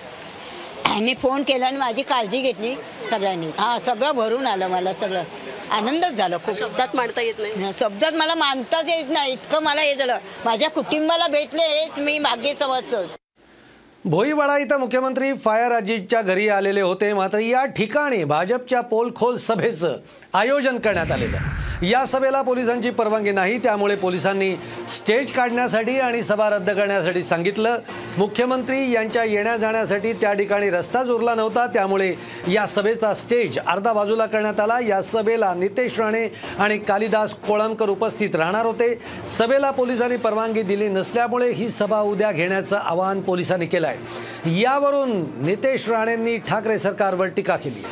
मी फोन केला आणि माझी काळजी घेतली सगळ्यांनी. हां सगळं भरून आलं मला सगळं. आनंदच झाला खूप. शब्दात मांडता येत नाही. शब्दात मला मानताच येत नाही. इतकं मला हे झालं. माझ्या कुटुंबाला भेटले हेच मी भाग्य समजतो भोईवाडा इथं मुख्यमंत्री फायर अजितच्या घरी आलेले होते. मात्र या ठिकाणी भाजपच्या पोलखोल सभेचं आयोजन करण्यात आलेलं या सभेला पोलिसांची परवानगी नाही त्यामुळे पोलिसांनी स्टेज काढण्यासाठी आणि सभा रद्द करण्यासाठी सांगितलं. मुख्यमंत्री यांच्या येण्या जाण्यासाठी त्या ठिकाणी रस्ताच उरला नव्हता त्यामुळे या सभेचा स्टेज अर्धा बाजूला करण्यात आला. या सभेला नितेश राणे आणि कालिदास कोळंबकर उपस्थित राहणार होते. सभेला पोलिसांनी परवानगी दिली नसल्यामुळे ही सभा उद्या घेण्याचं आवाहन पोलिसांनी केलं आहे यावरून नितेश राणेंनी ठाकरे सरकारवर टीका केली.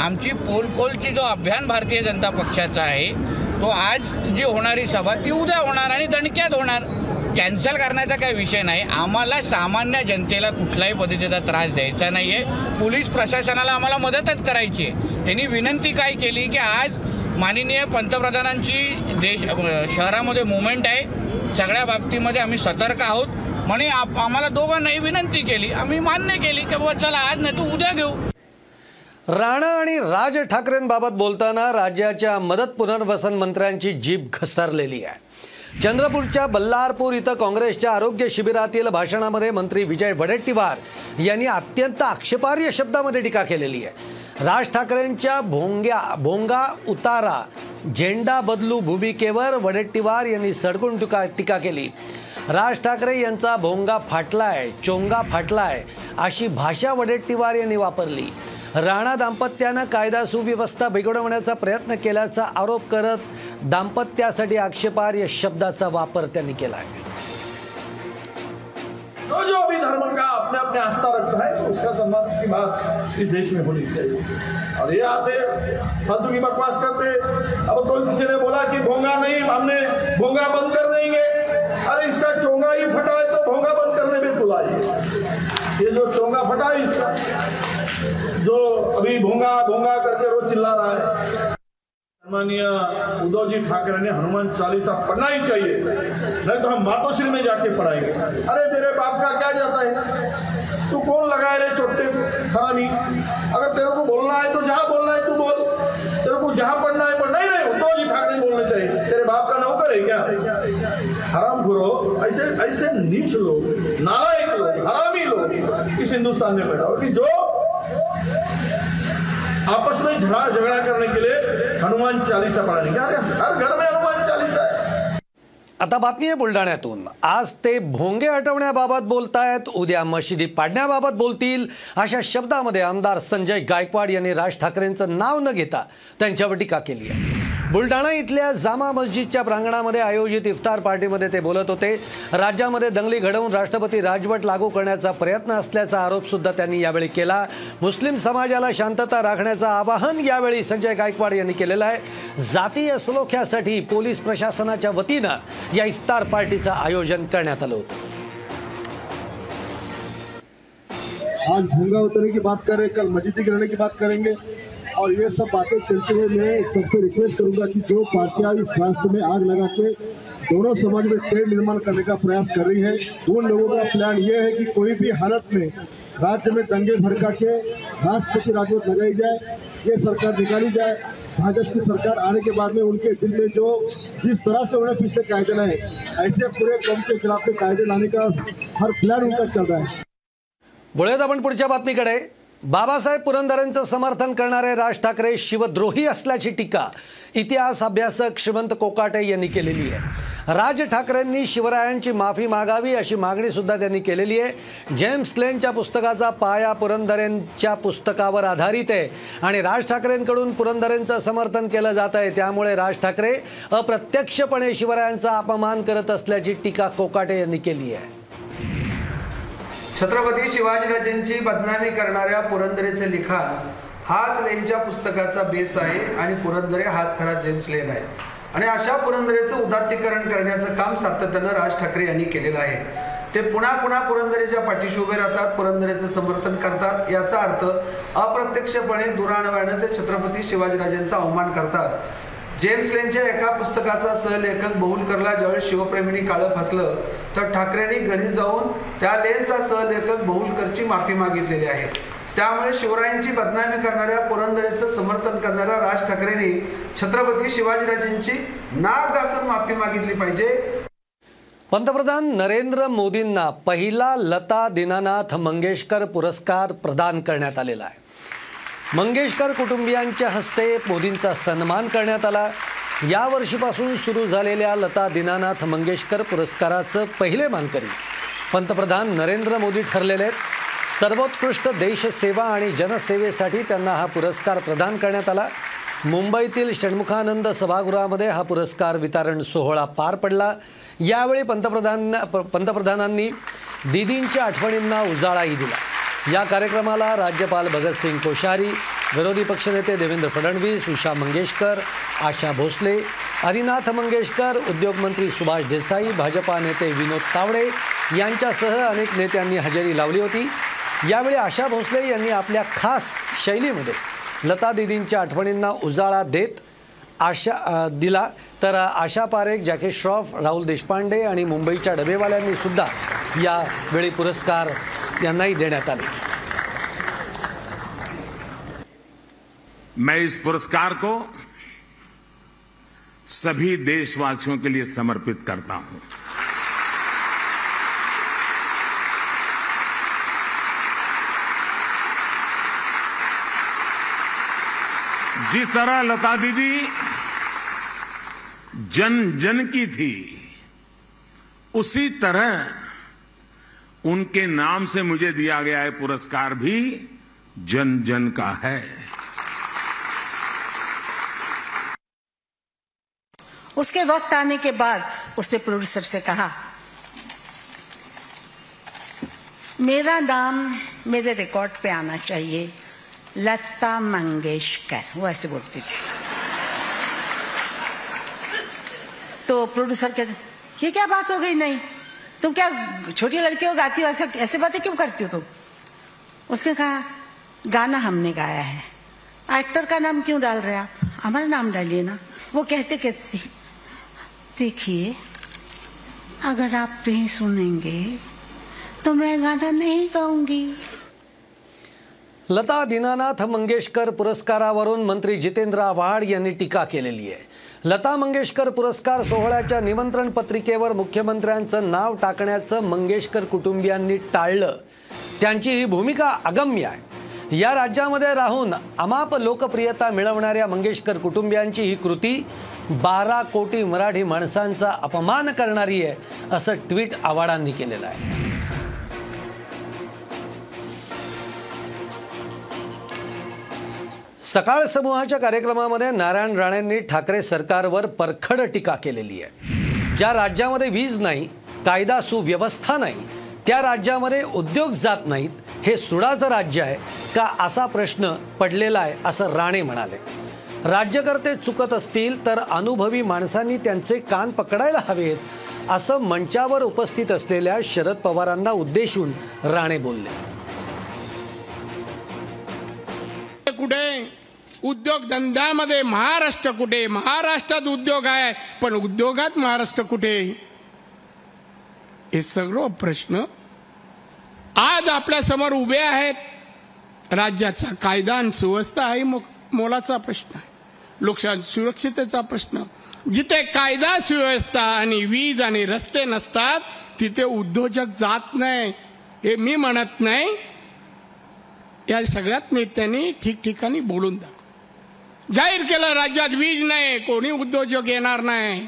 आमची पोलकोलची जो अभियान भारतीय जनता पक्षाचा आहे तो आज जी होणारी सभा ती उद्या होणार आणि दणक्यात होणार. कॅन्सल करण्याचा काही विषय नाही. आम्हाला सामान्य जनतेला कुठल्याही पद्धतीचा त्रास द्यायचा नाही आहे पोलीस प्रशासनाला आम्हाला मदतच करायची आहे. त्यांनी विनंती काय केली की आज माननीय पंतप्रधानांची देश शहरामध्ये मुवमेंट आहे. सगळ्या बाबतीमध्ये आम्ही सतर्क आहोत. म्हणे आप आम्हाला दोघांनाही विनंती केली. आम्ही मान्य केली की बाबा चला आज नाही तर उद्या घेऊ. राणा आणि राज ठाकरेंबाबत बोलताना राज्याच्या मदत पुनर्वसन मंत्र्यांची जीभ घसरलेली आहे. चंद्रपूरच्या बल्लारपूर इथं काँग्रेसच्या आरोग्य शिबिरातील भाषणामध्ये मंत्री विजय वडेट्टीवार यांनी अत्यंत आक्षेपार्ह शब्दामध्ये टीका केलेली आहे. राज ठाकरेंच्या भोंग्या भोंगा उतारा झेंडा बदलू भूमिकेवर वडेट्टीवार यांनी सडकून टीका टीका केली. राज ठाकरे यांचा भोंगा फाटलाय चोंगा फाटलाय अशी भाषा वडेट्टीवार यांनी वापरली. राणा दाम्पत्यानं कायदा सुव्यवस्था बिघडवण्याचा प्रयत्न केल्याचा आरोप करत दाम्पत्यासाठी आक्षेपार्ह शब्दाचा वापर त्यांनी केला आहे जो जो भी धर्म का अपने अपने आस्था रखता है तो उसका सम्मान की बात इस देश में होनी चाहिए। और ये आते, फालतू की बकवास करते, अब कोई किसी ने बोला कि भोंगा नहीं, हमने भोंगा बंद कर देंगे। अरे इसका चोंगा ही फटा है तो भोंगा बंद करने में आइए ये जो चोंगा फटा है इसका, जो अभी भोंगा भोंगा करके रोज चिल्ला रहा है माननीय उद्धव जी ठाकरे ने हनुमान चालीसा पढ़ना ही चाहिए। नहीं तो हम मातोश्री में जाके पढ़ाएँगे। अरे तेरे बाप का क्या जाता है? तू कौन लगाए रे छोटे हरामी अगर तेरे को बोलना है तो जहाँ बोलना है तू बोल। तेरे को जहाँ पढ़ना है पढ़। नहीं नहीं उद्धव जी ठाकरे बोलने चाहिए। तेरे बाप का नौकर है क्या? हराम गुरो ऐसे ऐसे नीच लोग, नालायक लोग, हरामी लोग इस हिंदुस्तान में बैठा हो। जो आपस में झगड़ा झगड़ा करने के लिए हनुमान चालीसा पढ़ा का अरे हर घर में आता बातमी आहे बुलढाण्यातून. आज ते भोंगे हटवण्याबाबत बोलतायत उद्या मशिदी पाडण्याबाबत बोलतील. अशा शब्दामध्ये आमदार संजय गायकवाड यांनी राज ठाकरेंचं नाव न घेता त्यांच्यावर टीका केली आहे. बुलढाणा इथल्या जामा मस्जिदच्या प्रांगणामध्ये आयोजित इफ्तार पार्टीमध्ये ते बोलत होते. राज्यामध्ये दंगली घडवून राष्ट्रपती राजवट लागू करण्याचा प्रयत्न असल्याचा आरोपसुद्धा त्यांनी यावेळी केला. मुस्लिम समाजाला शांतता राखण्याचं आवाहन यावेळी संजय गायकवाड यांनी केलेलं आहे. जातीय सलोख्यासाठी पोलीस प्रशासनाच्या वतीनं या इफ्तार पार्टीचं आयोजन होतं. आज भूँगा उतरने की बात करें कल मस्जिद गिरने की बात करेंगे। और ये सब बातें चलते हुए मैं सबसे रिक्वेस्ट करूँगा कि जो पार्टियाँ इस राष्ट्र में आग लगा के दोनों समाज में तेल निर्माण करने का प्रयास कर रही है, उन लोगों का प्लान ये है कि कोई भी हालत में राज्य में दंगे भड़का के राष्ट्रपति राजवत लगाई जाए, ये सरकार निकाली जाए भाजपा की सरकार आने के बाद में उनके दिल में जो जिस तरह से उन्हें पिछले कायदे लाए ऐसे पूरे कम के खिलाफ के कायदे लाने का हर प्लान उनका चल रहा है। वळूयात आपण पुढच्या बातमीकडे. बाबासाहेब पुरंदरेंचं समर्थन करणारे राज ठाकरे शिवद्रोही असल्याची टीका इतिहास अभ्यासक श्रीमंत कोकाटे यांनी केलेली आहे. राज ठाकरेंनी शिवरायांची माफी मागावी अशी मागणी सुद्धा त्यांनी केलेली आहे. जेम्स लेनच्या पुस्तकाचा पाया पुरंदरेंच्या पुस्तकावर आधारित आहे आणि राज ठाकरेंकडून पुरंदरेंचं समर्थन केलं जात आहे. त्यामुळे राज ठाकरे अप्रत्यक्षपणे शिवरायांचा अपमान करत असल्याची टीका कोकाटे यांनी केली आहे. छत्रपती शिवाजीराजेंची बदनामी करणाऱ्या पुरंदरेचे लिखाण हाच लेनच्या पुस्तकाचा बेस आहे आणि पुरंदरे हाच खरा जेम्स लेन आहे. आणि अशा पुरंदरेचं उदात्तीकरण करण्याचं काम सातत्यानं राज ठाकरे यांनी केलेलं आहे. ते पुन्हा पुन्हा पुरंदरेच्या पाठीशी उभे राहतात पुरंदरेचं समर्थन करतात याचा अर्थ अप्रत्यक्षपणे दुराणव्यानं ते छत्रपती शिवाजीराजेंचा अवमान करतात. जेम्स लेनच्या एका पुस्तकाचा सहलेखक बहुलकरला ज्यावेळी शिवप्रेमींनी काळं फसलं तर ठाकरेंनी घरी जाऊन त्या लेनचा सहलेखक बहुलकरची माफी मागितलेली आहे. त्यामुळे शिवरायांची बदनामी करणाऱ्या पुरंदरेचं समर्थन करणाऱ्या राज ठाकरेंनी छत्रपती शिवाजीराजेंची नाक घासून माफी मागितली पाहिजे. पंतप्रधान नरेंद्र मोदींना पहिला लता दीनानाथ मंगेशकर पुरस्कार प्रदान करण्यात आलेला आहे. मंगेशकर कुटुंबियांच्या हस्ते मोदींचा सन्मान करण्यात आला. या वर्षीपासून सुरू झालेल्या लता दीनानाथ मंगेशकर पुरस्काराचं पहिले मानकरी. पंतप्रधान नरेंद्र मोदी ठरलेले आहेत. सर्वोत्कृष्ट देशसेवा आणि जनसेवेसाठी त्यांना हा पुरस्कार प्रदान करण्यात आला. मुंबईतील षण्मुखानंद सभागृहामध्ये हा पुरस्कार वितरण सोहळा पार पडला. यावेळी पंतप्रधान पंतप्रधानांनी दिदींच्या आठवणींना उजाळाही दिला. या कार्यक्रमाला राज्यपाल भगतसिंग कोश्यारी विरोधी पक्षनेते देवेंद्र फडणवीस उषा मंगेशकर आशा भोसले आदिनाथ मंगेशकर उद्योगमंत्री सुभाष देसाई भाजपा नेते विनोद तावडे यांच्यासह अनेक नेत्यांनी हजेरी लावली होती. यावेळी आशा भोसले यांनी आपल्या खास शैलीमध्ये लता दिदींच्या आठवणींना उजाळा देत आशा दिला. तर आशा पारेख जॅकी श्रॉफ राहुल देशपांडे आणि मुंबईच्या डबेवाल्यांनी सुद्धा यावेळी पुरस्कार यांनाही देण्यात मैं इस पुरस्कार को सभी देशवासियों के लिए समर्पित करता हूँ। जिस तरह लता दीदी जन जन की थी, उसी तरह उनके नाम से मुझे दिया गया है पुरस्कार भी जन जन का है। उसके वक्त आने के बाद उसने प्रोड्यूसर से कहा, मेरा नाम मेरे रिकॉर्ड पे आना चाहिए, लता मंगेशकर, वो ऐसे बोलती थी। तो प्रोड्यूसर के ये क्या बात हो गई? नहीं। तुम क्या छोटी लड़की हो गाती हो? ऐसे ऐसे बातें क्यों करती हो तुम? उसने कहा, गाना हमने गाया है। एक्टर का नाम क्यों डाल रहे आप? हमारा नाम डालिए ना। वो कहते कहते, देखिए, अगर आप नहीं सुनेंगे तो मैं गाना नहीं गाऊँगी। लता दीनानाथ मंगेशकर पुरस्कारावरून मंत्री जितेंद्र आव्हाड यांनी टीका केलेली आहे. लता मंगेशकर पुरस्कार सोहळ्याच्या निमंत्रण पत्रिकेवर मुख्यमंत्र्यांचं नाव टाकण्याचं मंगेशकर कुटुंबियांनी टाळलं. त्यांची ही भूमिका अगम्य आहे. या राज्यामध्ये राहून अमाप लोकप्रियता मिळवणाऱ्या मंगेशकर कुटुंबियांची ही कृती बारा कोटी मराठी माणसांचा अपमान करणारी आहे असं ट्विट आव्हाडांनी केलेलं आहे. सकाळ समूहाच्या कार्यक्रमामध्ये नारायण राणेंनी ठाकरे सरकारवर परखड टीका केलेली आहे. ज्या राज्यामध्ये वीज नाही कायदा सुव्यवस्था नाही त्या राज्यामध्ये उद्योग जात नाहीत हे सुडाचं राज्य आहे का असा प्रश्न पडलेला आहे असं राणे म्हणाले. राज्यकर्ते चुकत असतील तर अनुभवी माणसांनी त्यांचे कान पकडायला हवेत असं मंचावर उपस्थित असलेल्या शरद पवारांना उद्देशून राणे बोलले. कुठे? उद्योगधंद्यामध्ये महाराष्ट्र कुठे? महाराष्ट्रात उद्योग आहे पण उद्योगात महाराष्ट्र कुठे? हे सगळं प्रश्न आज आपल्यासमोर उभे आहेत. राज्याचा कायदा आणि सुव्यवस्था आहे मो- मोलाचा प्रश्न आहे. लोकशाही सुरक्षितेचा प्रश्न. जिथे कायदा सुव्यवस्था आणि वीज आणि रस्ते नसतात तिथे उद्योजक जात नाही. हे मी म्हणत नाही. या सगळ्यात नेत्यांनी ठिकठिकाणी बोलून दाखव. जाहीर केलं राज्यात वीज नाही कोणी उद्योजक येणार नाही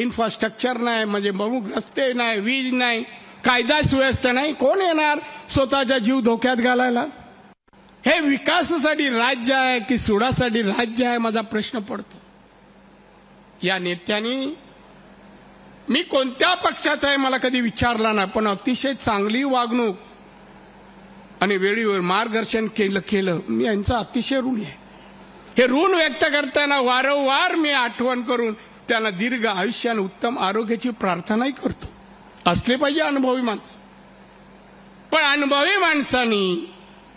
इन्फ्रास्ट्रक्चर नाही म्हणजे प्रमुख रस्ते नाही वीज नाही कायदा सुव्यवस्था नाही कोण येणार स्वतःचा जीव धोक्यात घालायला? हे विकासासाठी राज्य आहे की सुडासाठी राज्य आहे माझा प्रश्न पडतो. या नेत्यांनी मी कोणत्या पक्षाचा आहे मला कधी विचारला नाही पण अतिशय चांगली वागणूक आणि वेळीवर मार्गदर्शन केलं केलं. मी यांचा अतिशय ऋणी आहे. हे ऋण व्यक्त करताना वारंवार मी आठवण करून त्यांना दीर्घ आयुष्य आणि उत्तम आरोग्याची प्रार्थनाही करतो. असले पाहिजे अनुभवी माणसं. पण अनुभवी माणसांनी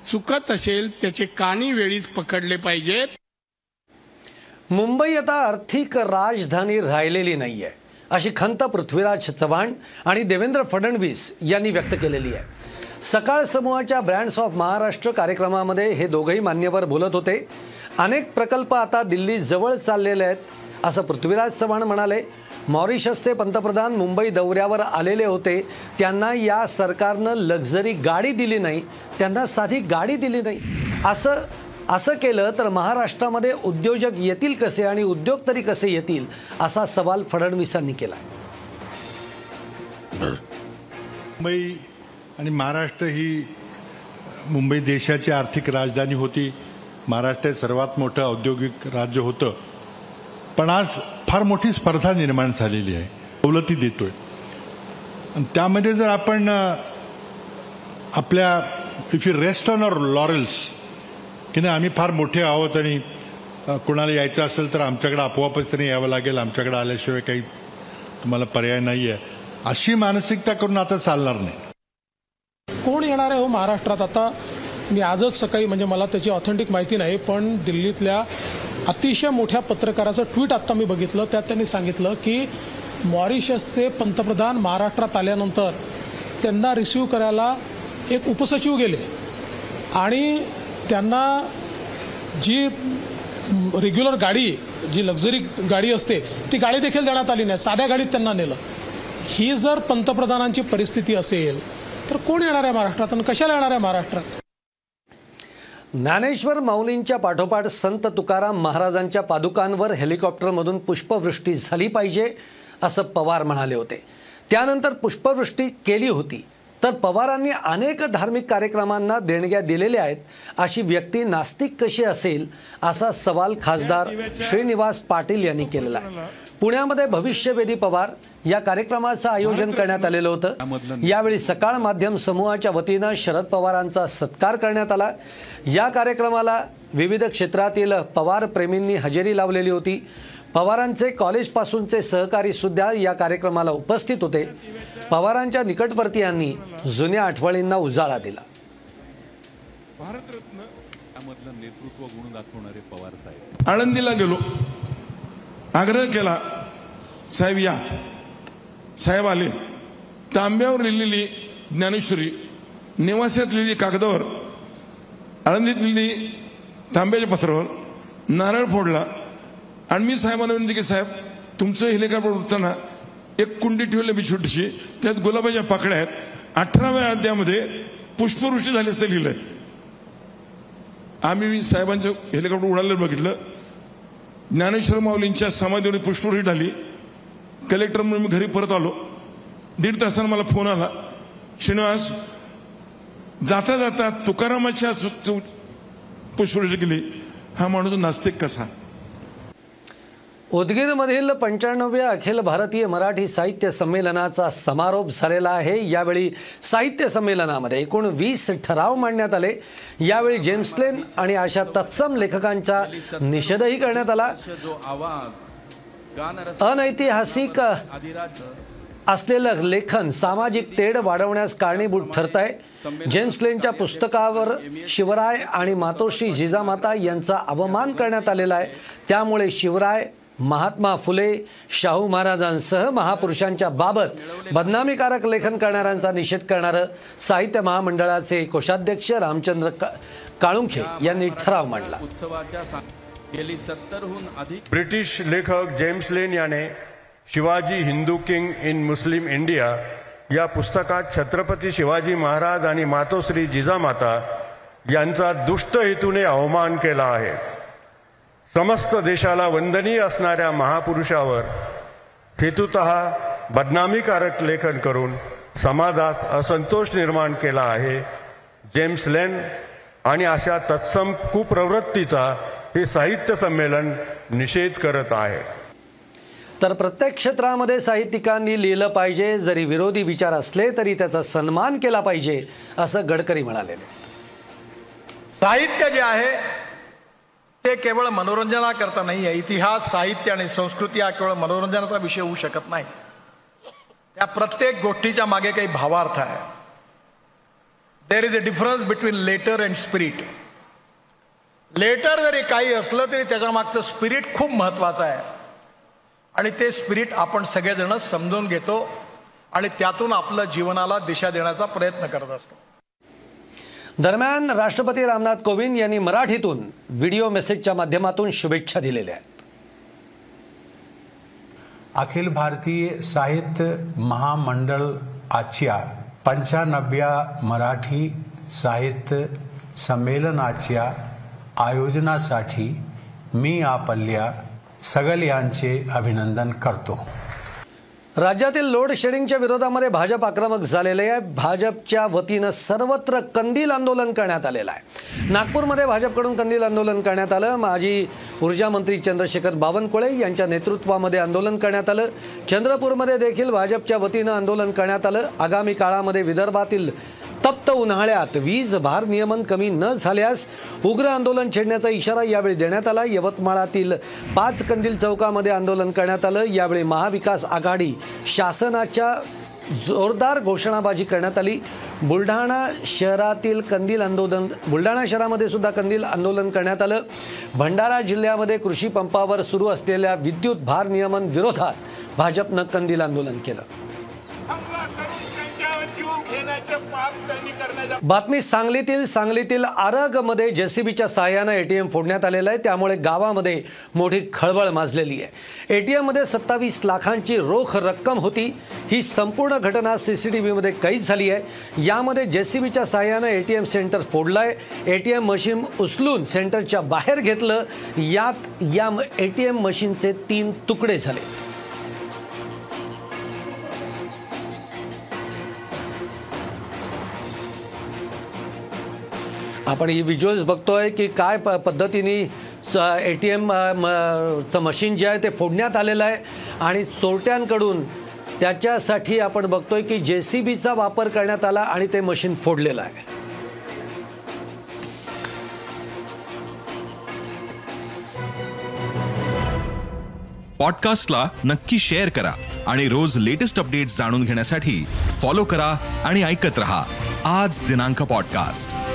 चुकत असेल त्याचे कानी वेळीच पकडले पाहिजेत. मुंबई आता आर्थिक राजधानी राहिलेली नाहीये. अशी खंत पृथ्वीराज चव्हाण आणि देवेंद्र फडणवीस यांनी व्यक्त केलेली आहे. सकाळ समूहाच्या ब्रँड्स ऑफ महाराष्ट्र कार्यक्रमामध्ये हे दोघंही मान्यवर बोलत होते. अनेक प्रकल्प आता दिल्ली जवळ चाललेले आहेत असं पृथ्वीराज चव्हाण म्हणाले. मॉरिशसचे पंतप्रधान मुंबई दौऱ्यावर आलेले होते. त्यांना या सरकारनं लक्झरी गाडी दिली नाही त्यांना साधी गाडी दिली नाही. असं असं केलं तर महाराष्ट्रामध्ये उद्योजक येतील कसे आणि उद्योग तरी कसे येतील असा सवाल फडणवीसांनी केला. मुंबई आणि महाराष्ट्र ही मुंबई देशाची आर्थिक राजधानी होती. महाराष्ट्र सर्वात मोठं औद्योगिक राज्य होतं. पण आज फार मोठी स्पर्धा निर्माण झालेली आहे. सवलती देतोय. आणि त्यामध्ये जर आपण आपल्या if you rest on our laurels की नाही आम्ही फार मोठे आहोत आणि कुणाला कोणाला यायचं असेल तर आमच्याकडे आपोआपच तरी यावं लागेल. आमच्याकडे आल्याशिवाय काही तुम्हाला पर्याय नाही आहे अशी मानसिकता करून आता चालणार नाही. कोण येणार आहे हो महाराष्ट्रात? आता मी आजच सकाळी म्हणजे मला त्याची ऑथेंटिक माहिती नाही पण दिल्लीतल्या अतिशय मोठ्या पत्रकाराचं ट्विट आत्ता मी बघितलं. त्यात त्यांनी सांगितलं की मॉरिशसचे पंतप्रधान महाराष्ट्रात आल्यानंतर त्यांना रिसिव्ह करायला एक उपसचिव गेले. आणि त्यांना जी रेग्युलर गाडी जी लक्झरी गाडी असते ती गाडी देखील देण्यात आली नाही. साध्या गाडीत त्यांना नेलं. ही जर पंतप्रधानांची परिस्थिती असेल तर कोण येणार आहे महाराष्ट्रात आणि कशाला येणार आहे महाराष्ट्रात? ज्ञानेश्वर माऊलींच्या पाठोपाठ संत तुकाराम महाराजांच्या पादुकांवर हेलिकॉप्टरमधून पुष्पवृष्टी झाली पाहिजे असं पवार म्हणाले होते. त्यानंतर पुष्पवृष्टी केली होती तर पवारांनी अनेक धार्मिक कार्यक्रमांना देणग्या दिलेल्या आहेत अशी व्यक्ती नास्तिक कशी असेल असा सवाल खासदार श्रीनिवास पाटील यांनी केलेला आहे. पुण्यामध्ये भविष्यवेधी पवार या कार्यक्रमाचं आयोजन करण्यात आलेलं होतं. यावेळी सकाळ माध्यम समूहाच्या वतीनं शरद पवारांचा सत्कार करण्यात आला. या कार्यक्रमाला विविध क्षेत्रातील पवार प्रेमींनी हजेरी लावलेली होती. पवारांचे कॉलेजपासूनचे सहकारी सुद्धा या कार्यक्रमाला उपस्थित होते. पवारांच्या निकटवर्तीयांनी जुन्या आठवणींना उजाळा दिला. त्यामधलं नेतृत्व गुण दाखवणारे पवार साहेब. आळंदीला गेलो. आग्रह केला साहेब या. साहेब आले. तांब्यावर लिहिलेली ज्ञानेश्वरी निवासात लिहिली कागदावर आळंदीत लिहिली तांब्याच्या पत्रावर नारळ फोडला. आणि मी साहेबांना विनंती की साहेब तुमचं हेलिकॉप्टर उडताना एक कुंडी ठेवली मी छोटीशी त्यात गुलाबाच्या पाकड्या आहेत. अठराव्या अध्यामध्ये पुष्पवृष्टी झाली असं लिहिलंय. आम्ही साहेबांचं हेलिकॉप्टर उडालेलं बघितलं. ज्ञानेश्वर माऊलींच्या समाधीवर पुष्पवृष्टी झाली कलेक्टर म्हणून मी घरी परत आलो. दीड तासानं मला फोन आला. श्रीनिवास जाता जाता तुकारामाच्या पुष्पवृष्टी केली हा माणूस नास्तिक कसा? उदगीरमधील पंच्याण्णव्या अखिल भारतीय मराठी साहित्य संमेलनाचा समारोप झालेला आहे. यावेळी साहित्य संमेलनामध्ये एकूण वीस ठराव मांडण्यात आले. यावेळी जेम्सलेन आणि अशा तत्सम लेखकांचा निषेधही करण्यात आला. अनैतिहासिक असलेलं लेखन सामाजिक तेढ वाढवण्यास कारणीभूत ठरत आहे जेम्स लेनच्या पुस्तकावर शिवराय आणि मातोश्री जिजामाता यांचा अवमान करण्यात आलेला आहे. त्यामुळे शिवराय महात्मा फुले शाहू महाराजांसह महापुरुषांच्या बाबत बदनामीकारक लेखन करणाऱ्यांचा निषेध करणारं साहित्य महामंडळाचे कोषाध्यक्ष रामचंद्र का- काळुंखे यांनी ठराव मांडला. उत्सवाच्या गेली सत्तरहून अधिक ब्रिटिश लेखक जेम्स लेन याने Shivaji Hindu king in Muslim India या पुस्तकात छत्रपती शिवाजी महाराज आणि मातोश्री जिजामाता यांचा दुष्ट हेतूने अवमान केला आहे. समस्त देशाला वंदनीय असणाऱ्या महापुरुषावर हेतुत बदनामीकारक लेखन करून समाजात असंतोष निर्माण केला आहे. जेम्स लेन आणि अशा तत्सम कुप्रवृत्तीचा हे साहित्य संमेलन निषेध करत आहे. तर प्रत्येक क्षेत्रामध्ये साहित्यिकांनी लिहिलं पाहिजे जरी विरोधी विचार असले तरी त्याचा सन्मान केला पाहिजे असं गडकरी म्हणालेले साहित्य जे आहे ते केवळ मनोरंजनाकरता नाही आहे. इतिहास साहित्य आणि संस्कृती हा केवळ मनोरंजनाचा विषय होऊ शकत नाही. त्या प्रत्येक गोष्टीच्या मागे काही भावार्थ आहे. There is a difference between letter and spirit letter जरी काही असलं तरी त्याच्या मागचं स्पिरिट खूप महत्वाचं आहे. आणि ते स्पिरिट आपण सगळेजण समजून घेतो आणि त्यातून आपलं जीवनाला दिशा देण्याचा प्रयत्न करत असतो. दरम्यान राष्ट्रपती रामनाथ कोविंद यांनी मराठीतून व्हिडिओ मेसेजच्या माध्यमातून शुभेच्छा दिलेल्या आहेत. अखिल भारतीय साहित्य महामंडळ आजच्या पंच्याण्णव्या मराठी साहित्य संमेलनाच्या आयोजनासाठी मी आपल्या सगळ्यांचे अभिनंदन करतो. राज्यातील लोड शेडिंगच्या विरोधामध्ये भाजप आक्रमक झालेले आहे. भाजपच्या वतीनं सर्वत्र कंदील आंदोलन करण्यात आलेलं आहे. नागपूरमध्ये भाजपकडून कंदील आंदोलन करण्यात आलं. माजी ऊर्जा मंत्री चंद्रशेखर बावनकुळे यांच्या नेतृत्वामध्ये आंदोलन करण्यात आलं. चंद्रपूरमध्ये देखील भाजपच्या वतीनं आंदोलन करण्यात आलं. आगामी काळामध्ये विदर्भातील तप्त उन्हाळ्यात वीज भार नियमन कमी न झाल्यास उग्र आंदोलन छेडण्याचा इशारा यावेळी देण्यात आला. यवतमाळातील पाच कंदील चौकामध्ये आंदोलन करण्यात आलं. यावेळी महाविकास आघाडी शासनाच्या जोरदार घोषणाबाजी करण्यात आली. बुलढाणा शहरातील कंदील आंदोलन बुलढाणा शहरामध्ये सुद्धा कंदील आंदोलन करण्यात आलं. भंडारा जिल्ह्यामध्ये कृषी पंपावर सुरू असलेल्या विद्युत भार नियमन विरोधात भाजपनं कंदील आंदोलन केलं. बातमी सांगलीतील सांगलीतील आरगमध्ये जेसीबीच्या साहाय्यानं एटीएम फोडण्यात आलेलं आहे. त्यामुळे गावामध्ये मोठी खळबळ माजलेली आहे. एटीएममध्ये सत्तावीस लाखांची रोख रक्कम होती. ही संपूर्ण घटना सी सी टी व्हीमध्ये कैद झाली आहे. यामध्ये जेसीबीच्या साहाय्यानं एटीएम सेंटर फोडलं आहे एटीएम मशीन उचलून सेंटरच्या बाहेर घेतलं. यात या एटीएम मशीनचे तीन तुकडे झाले. आपण ही व्हिज्युअल्स बघतोय की काय प पद्धतीने ए टी एम चं मशीन जे आहे ते फोडण्यात आलेलं आहे. आणि चोरट्यांकडून त्याच्यासाठी आपण बघतोय की जे सी बीचा वापर करण्यात आला आणि ते मशीन फोडलेलं आहे. पॉडकास्टला नक्की शेअर करा आणि रोज लेटेस्ट अपडेट्स जाणून घेण्यासाठी फॉलो करा आणि ऐकत रहा. आज दिनांक पॉडकास्ट